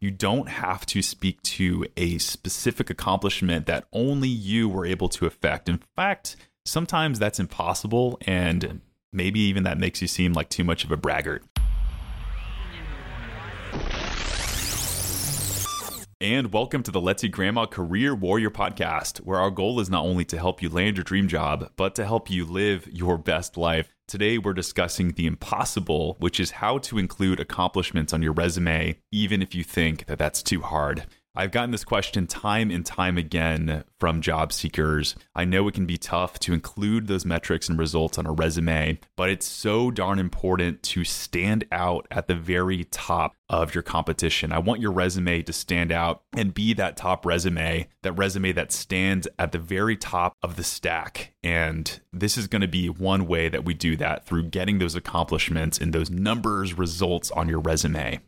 You don't have to speak to a specific accomplishment that only you were able to affect. In fact, sometimes that's impossible, and maybe even that makes you seem like too much of a braggart. And welcome to the Let's Eat Grandma Career Warrior Podcast, where our goal is not only to help you land your dream job, but to help you live your best life. Today, we're discussing the impossible, which is how to include accomplishments on your resume, even if you think that that's too hard. I've gotten this question time and time again from job seekers. I know it can be tough to include those metrics and results on a resume, but it's so darn important to stand out at the very top of your competition. I want your resume to stand out and be that top resume, that resume that stands at the very top of the stack. And this is going to be one way that we do that through getting those accomplishments and those numbers, results on your resume.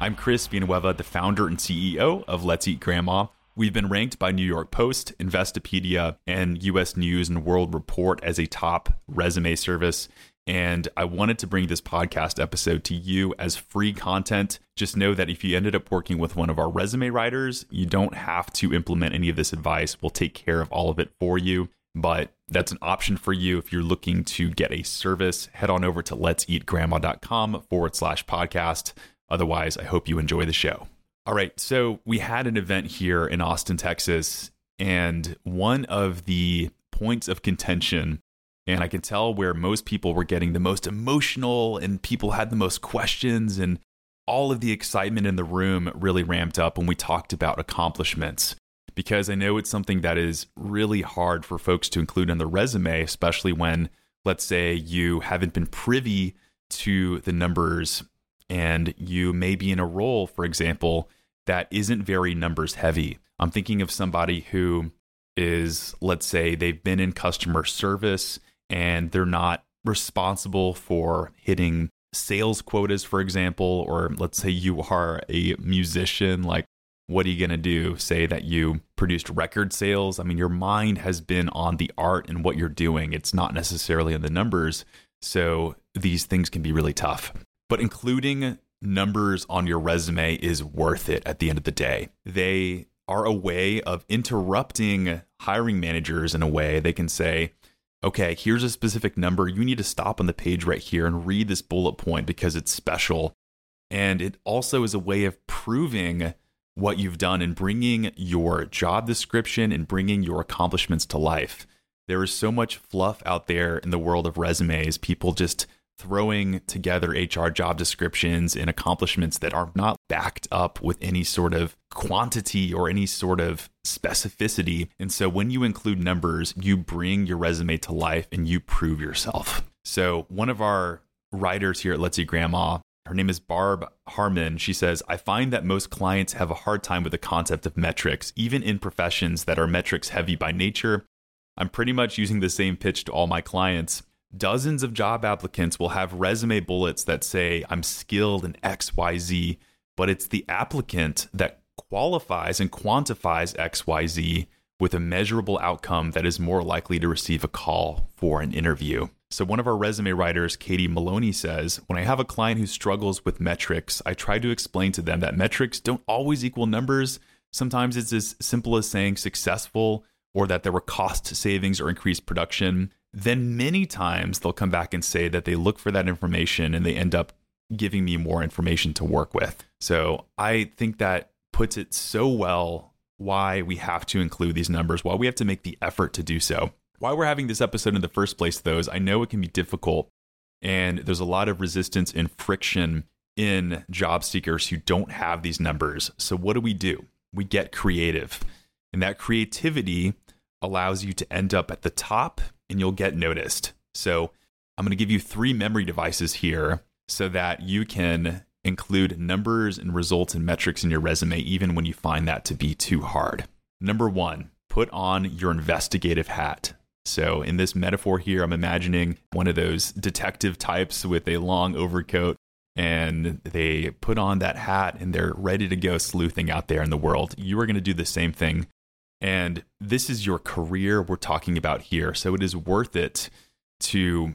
I'm Chris Villanueva, the founder and CEO of Let's Eat Grandma. We've been ranked by New York Post, Investopedia, and US News and World Report as a top resume service. And I wanted to bring this podcast episode to you as free content. Just know that if you ended up working with one of our resume writers, you don't have to implement any of this advice. We'll take care of all of it for you. But that's an option for you if you're looking to get a service. Head on over to let's eat let'seatgrandma.com forward slash podcast. Otherwise, I hope you enjoy the show. All right, so we had an event here in Austin, Texas, and one of the points of contention, and I can tell where most people were getting the most emotional and people had the most questions, and all of the excitement in the room really ramped up when we talked about accomplishments. Because I know it's something that is really hard for folks to include in the resume, especially when, let's say, you haven't been privy to the numbers and you may be in a role, for example, that isn't very numbers heavy. I'm thinking of somebody who is, let's say, they've been in customer service and they're not responsible for hitting sales quotas, for example, or let's say you are a musician, like what are you going to do? Say that you produced record sales. I mean, your mind has been on the art and what you're doing. It's not necessarily in the numbers. So these things can be really tough but including numbers on your resume is worth it at the end of the day. They are a way of interrupting hiring managers in a way they can say, okay, here's a specific number. You need to stop on the page right here and read this bullet point because it's special. And it also is a way of proving what you've done and bringing your job description and bringing your accomplishments to life. There is so much fluff out there in the world of resumes. People just throwing together HR job descriptions and accomplishments that are not backed up with any sort of quantity or any sort of specificity. And so when you include numbers, you bring your resume to life and you prove yourself. So one of our writers here at Let's Eat Grandma, her name is Barb Harmon. She says, I find that most clients have a hard time with the concept of metrics, even in professions that are metrics heavy by nature. I'm pretty much using the same pitch to all my clients dozens of job applicants will have resume bullets that say, I'm skilled in XYZ, but it's the applicant that qualifies and quantifies XYZ with a measurable outcome that is more likely to receive a call for an interview. So, one of our resume writers, Katie Maloney, says When I have a client who struggles with metrics, I try to explain to them that metrics don't always equal numbers. Sometimes it's as simple as saying successful or that there were cost savings or increased production then many times they'll come back and say that they look for that information and they end up giving me more information to work with. So I think that puts it so well why we have to include these numbers, why we have to make the effort to do so. Why we're having this episode in the first place, though, is I know it can be difficult and there's a lot of resistance and friction in job seekers who don't have these numbers. So, what do we do? We get creative. And that creativity allows you to end up at the top and you'll get noticed. So I'm going to give you three memory devices here so that you can include numbers and results and metrics in your resume, even when you find that to be too hard. Number one, put on your investigative hat. So, in this metaphor here, I'm imagining one of those detective types with a long overcoat, and they put on that hat and they're ready to go sleuthing out there in the world. You are going to do the same thing and this is your career we're talking about here. So it is worth it to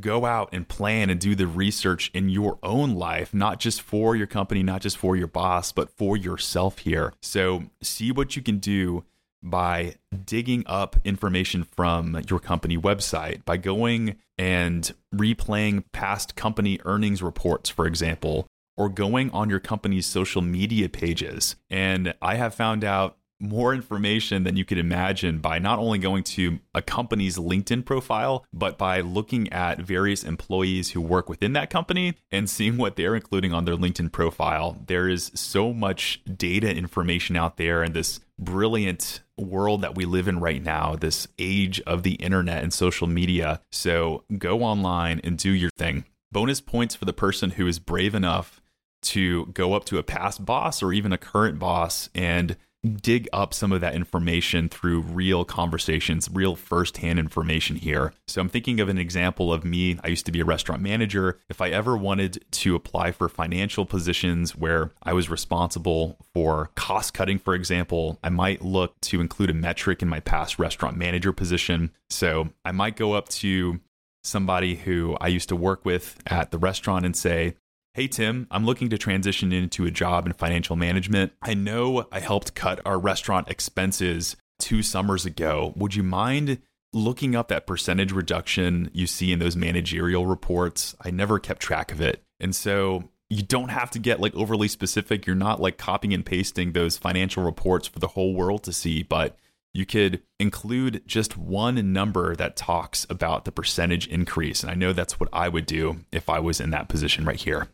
go out and plan and do the research in your own life, not just for your company, not just for your boss, but for yourself here. So see what you can do by digging up information from your company website, by going and replaying past company earnings reports, for example, or going on your company's social media pages. And I have found out more information than you could imagine by not only going to a company's LinkedIn profile, but by looking at various employees who work within that company and seeing what they're including on their LinkedIn profile. There is so much data information out there and this brilliant world that we live in right now, this age of the internet and social media. So go online and do your thing. Bonus points for the person who is brave enough to go up to a past boss or even a current boss and dig up some of that information through real conversations, real firsthand information here. So I'm thinking of an example of me. I used to be a restaurant manager. If I ever wanted to apply for financial positions where I was responsible for cost cutting, for example, I might look to include a metric in my past restaurant manager position. So I might go up to somebody who I used to work with at the restaurant and say, Hey, Tim, I'm looking to transition into a job in financial management. I know I helped cut our restaurant expenses two summers ago. Would you mind looking up that percentage reduction you see in those managerial reports? I never kept track of it. And so you don't have to get like overly specific. You're not like copying and pasting those financial reports for the whole world to see, but you could include just one number that talks about the percentage increase. And I know that's what I would do if I was in that position right here.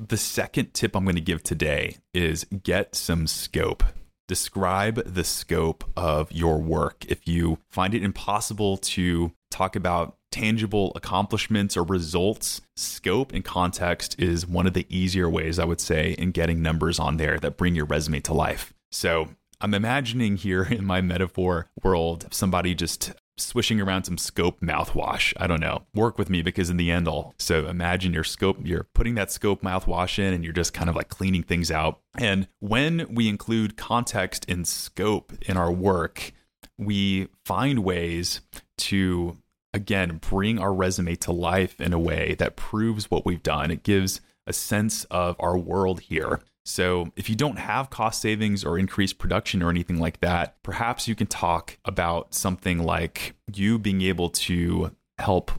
The second tip I'm going to give today is get some scope. Describe the scope of your work. If you find it impossible to talk about tangible accomplishments or results, scope and context is one of the easier ways I would say in getting numbers on there that bring your resume to life. So, I'm imagining here in my metaphor world somebody just swishing around some scope mouthwash. I don't know. Work with me because in the end, I'll. So imagine your scope, you're putting that scope mouthwash in and you're just kind of like cleaning things out. And when we include context and scope in our work, we find ways to, again, bring our resume to life in a way that proves what we've done. It gives a sense of our world here. So, if you don't have cost savings or increased production or anything like that, perhaps you can talk about something like you being able to help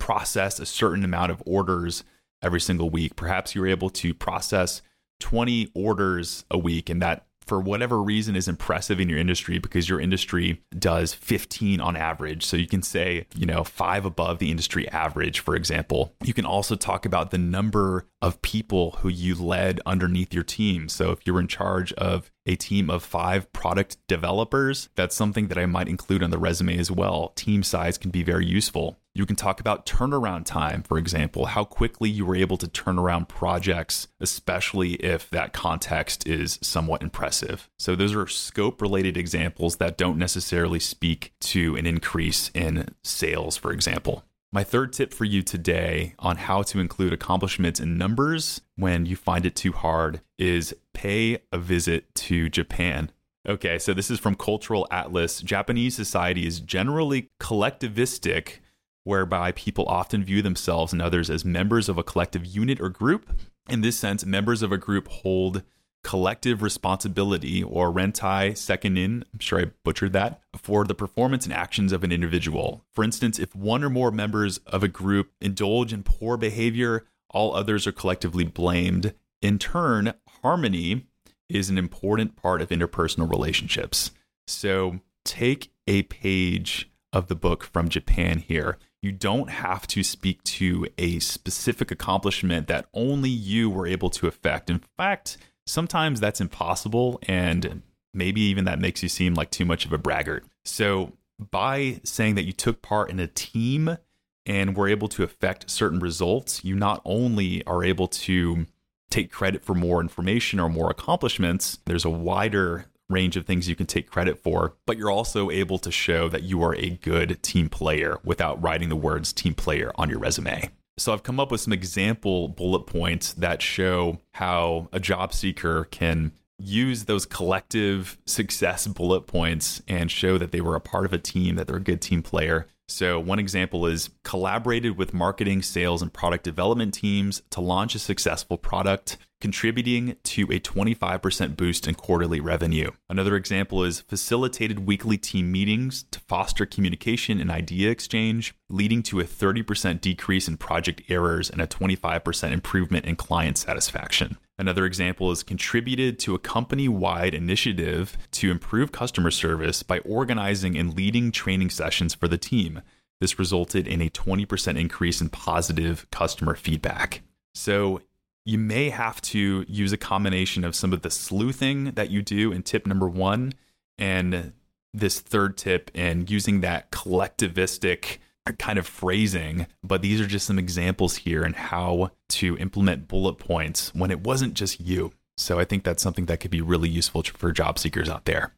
process a certain amount of orders every single week. Perhaps you're able to process 20 orders a week and that for whatever reason is impressive in your industry because your industry does 15 on average. So you can say, you know, five above the industry average, for example. You can also talk about the number of people who you led underneath your team. So if you're in charge of a team of five product developers, that's something that I might include on the resume as well. Team size can be very useful. You can talk about turnaround time, for example, how quickly you were able to turn around projects, especially if that context is somewhat impressive. So, those are scope related examples that don't necessarily speak to an increase in sales, for example. My third tip for you today on how to include accomplishments in numbers when you find it too hard is pay a visit to Japan. Okay, so this is from Cultural Atlas. Japanese society is generally collectivistic whereby people often view themselves and others as members of a collective unit or group. In this sense, members of a group hold collective responsibility or rentai sekkinin, I'm sure I butchered that, for the performance and actions of an individual. For instance, if one or more members of a group indulge in poor behavior, all others are collectively blamed. In turn, harmony is an important part of interpersonal relationships. So take a page of the book from Japan here you don't have to speak to a specific accomplishment that only you were able to affect. In fact, sometimes that's impossible, and maybe even that makes you seem like too much of a braggart. So, by saying that you took part in a team and were able to affect certain results, you not only are able to take credit for more information or more accomplishments, there's a wider range of things you can take credit for, but you're also able to show that you are a good team player without writing the words team player on your resume. So I've come up with some example bullet points that show how a job seeker can use those collective success bullet points and show that they were a part of a team, that they're a good team player. So, one example is collaborated with marketing, sales, and product development teams to launch a successful product, contributing to a 25% boost in quarterly revenue. Another example is facilitated weekly team meetings to foster communication and idea exchange, leading to a 30% decrease in project errors and a 25% improvement in client satisfaction. Another example is contributed to a company wide initiative to improve customer service by organizing and leading training sessions for the team. This resulted in a 20% increase in positive customer feedback. So, you may have to use a combination of some of the sleuthing that you do in tip number one and this third tip and using that collectivistic kind of phrasing, but these are just some examples here and how to implement bullet points when it wasn't just you. So I think that's something that could be really useful for job seekers out there.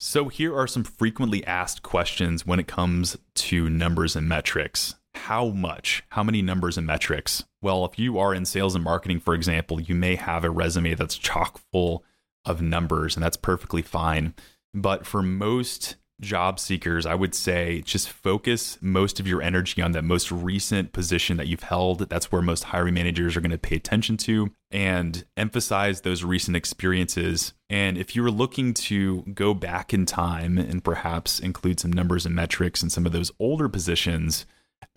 So here are some frequently asked questions when it comes to numbers and metrics. How much? How many numbers and metrics? Well, if you are in sales and marketing, for example, you may have a resume that's chock full of numbers, and that's perfectly fine. But for most job seekers, I would say just focus most of your energy on that most recent position that you've held. That's where most hiring managers are going to pay attention to and emphasize those recent experiences. And if you were looking to go back in time and perhaps include some numbers and metrics in some of those older positions,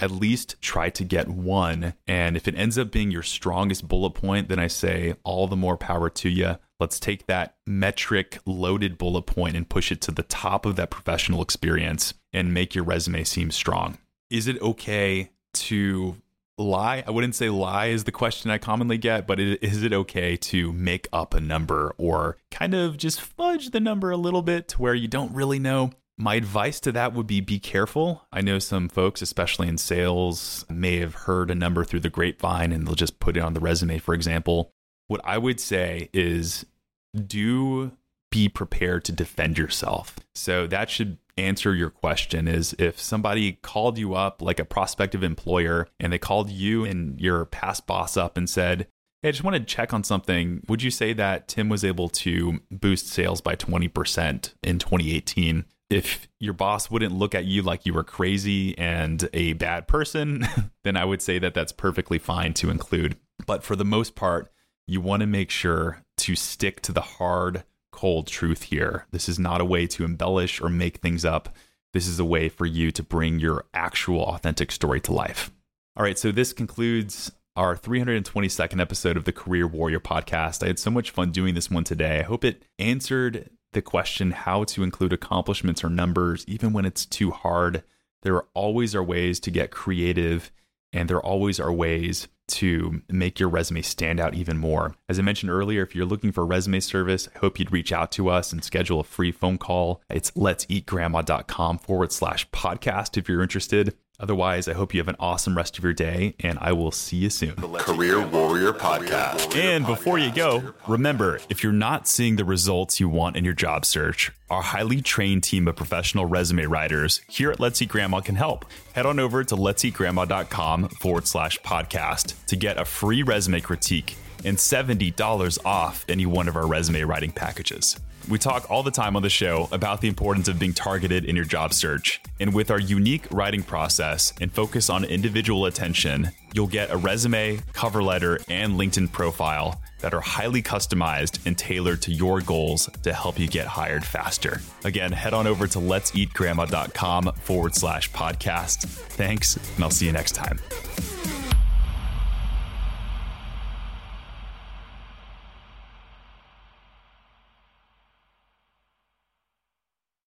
at least try to get one. And if it ends up being your strongest bullet point, then I say all the more power to you. Let's take that metric loaded bullet point and push it to the top of that professional experience and make your resume seem strong. Is it okay to lie? I wouldn't say lie is the question I commonly get, but is it okay to make up a number or kind of just fudge the number a little bit to where you don't really know? My advice to that would be be careful. I know some folks, especially in sales, may have heard a number through the grapevine and they'll just put it on the resume, for example. What I would say is do be prepared to defend yourself. So that should answer your question is if somebody called you up like a prospective employer and they called you and your past boss up and said, Hey, I just want to check on something. Would you say that Tim was able to boost sales by 20% in 2018? If your boss wouldn't look at you like you were crazy and a bad person, then I would say that that's perfectly fine to include. But for the most part, you want to make sure to stick to the hard, cold truth here. This is not a way to embellish or make things up. This is a way for you to bring your actual authentic story to life. All right, so this concludes our 322nd episode of the Career Warrior podcast. I had so much fun doing this one today. I hope it answered the question how to include accomplishments or numbers, even when it's too hard. There always are ways to get creative, and there always are ways to make your resume stand out even more. As I mentioned earlier, if you're looking for a resume service, I hope you'd reach out to us and schedule a free phone call. It's let'seatgrandma.com forward slash podcast if you're interested. Otherwise, I hope you have an awesome rest of your day, and I will see you soon. Career Warrior Podcast. And before you go, remember if you're not seeing the results you want in your job search, our highly trained team of professional resume writers here at Let's Eat Grandma can help. Head on over to let'seatgrandma.com forward slash podcast to get a free resume critique and $70 off any one of our resume writing packages. We talk all the time on the show about the importance of being targeted in your job search. And with our unique writing process and focus on individual attention, you'll get a resume, cover letter, and LinkedIn profile that are highly customized and tailored to your goals to help you get hired faster. Again, head on over to let'seatgrandma.com forward slash podcast. Thanks, and I'll see you next time.